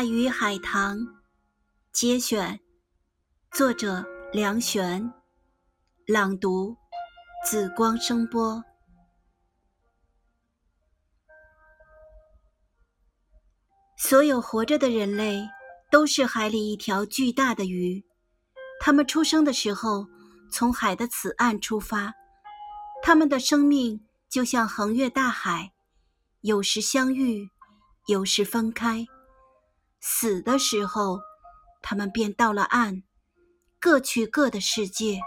大鱼海棠，节选，作者梁璇，朗读紫光声波。所有活着的人类都是海里一条巨大的鱼，他们出生的时候从海的此岸出发，他们的生命就像横越大海，有时相遇，有时分开。死的时候，他们便到了岸，各去各的世界。